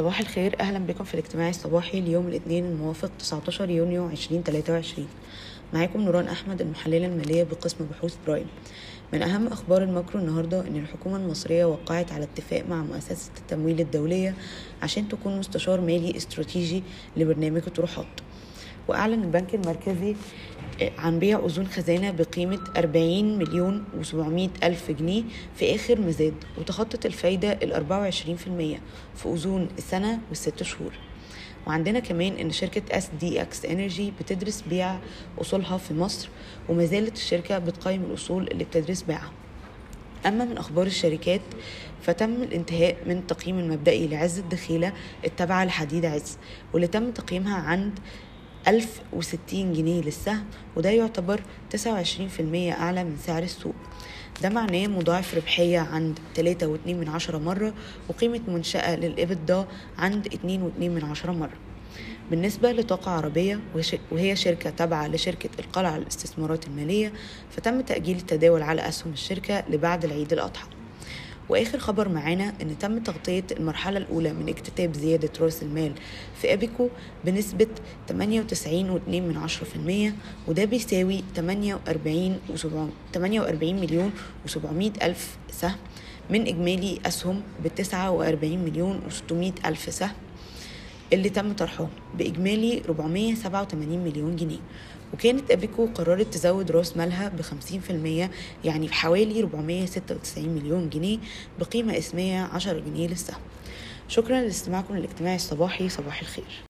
صباح الخير. أهلا بكم في الاجتماع الصباحي ليوم الاثنين الموافق 19 يونيو 2023 معاكم نوران أحمد المحللة المالية بقسم بحوث برايم. من أهم أخبار ال macro النهاردة إن الحكومة المصرية وقعت على اتفاق مع مؤسسة التمويل الدولية عشان تكون مستشار مالي استراتيجي لبرنامج الطروحات. وأعلن البنك المركزي عن بيع أذون خزانة بقيمة 40 مليون و700 ألف جنيه في آخر مزاد وتخطت الفايدة ال 24% في أذون السنة والست شهور. وعندنا كمان إن شركة SDX Energy بتدرس بيع أصولها في مصر وما زالت الشركة بتقيم الأصول اللي بتدرس بيعها. أما من أخبار الشركات فتم الانتهاء من التقييم المبدئي لعز الدخيلة التابعة لحديد عز واللي تم تقييمها عند 1060 جنيه للسهم وده يعتبر 29% أعلى من سعر السوق. ده معناه مضاعف ربحية عند 3.2 من عشرة مرة وقيمة منشأة للإبدا عند 2.2 من عشرة مرة. بالنسبة لطاقة عربية وهي شركة تابعة لشركة القلعة للاستثمارات المالية فتم تأجيل التداول على أسهم الشركة لبعد العيد الأضحى. وآخر خبر معانا إن تم تغطية المرحلة الأولى من اكتتاب زيادة رأس المال في أبيكو بنسبة 98.2% وده بيساوي 48 48 مليون و700 ألف سهم من إجمالي أسهم ب 49 مليون و600 ألف سهم. اللي تم طرحهم بإجمالي 487 مليون جنيه. وكانت أبيكو قررت تزود رأس مالها ب 50% يعني بحوالي 496 مليون جنيه بقيمة إسمية 10 جنيه للسهم شكرا لاستماعكم للاجتماع الصباحي صباح الخير.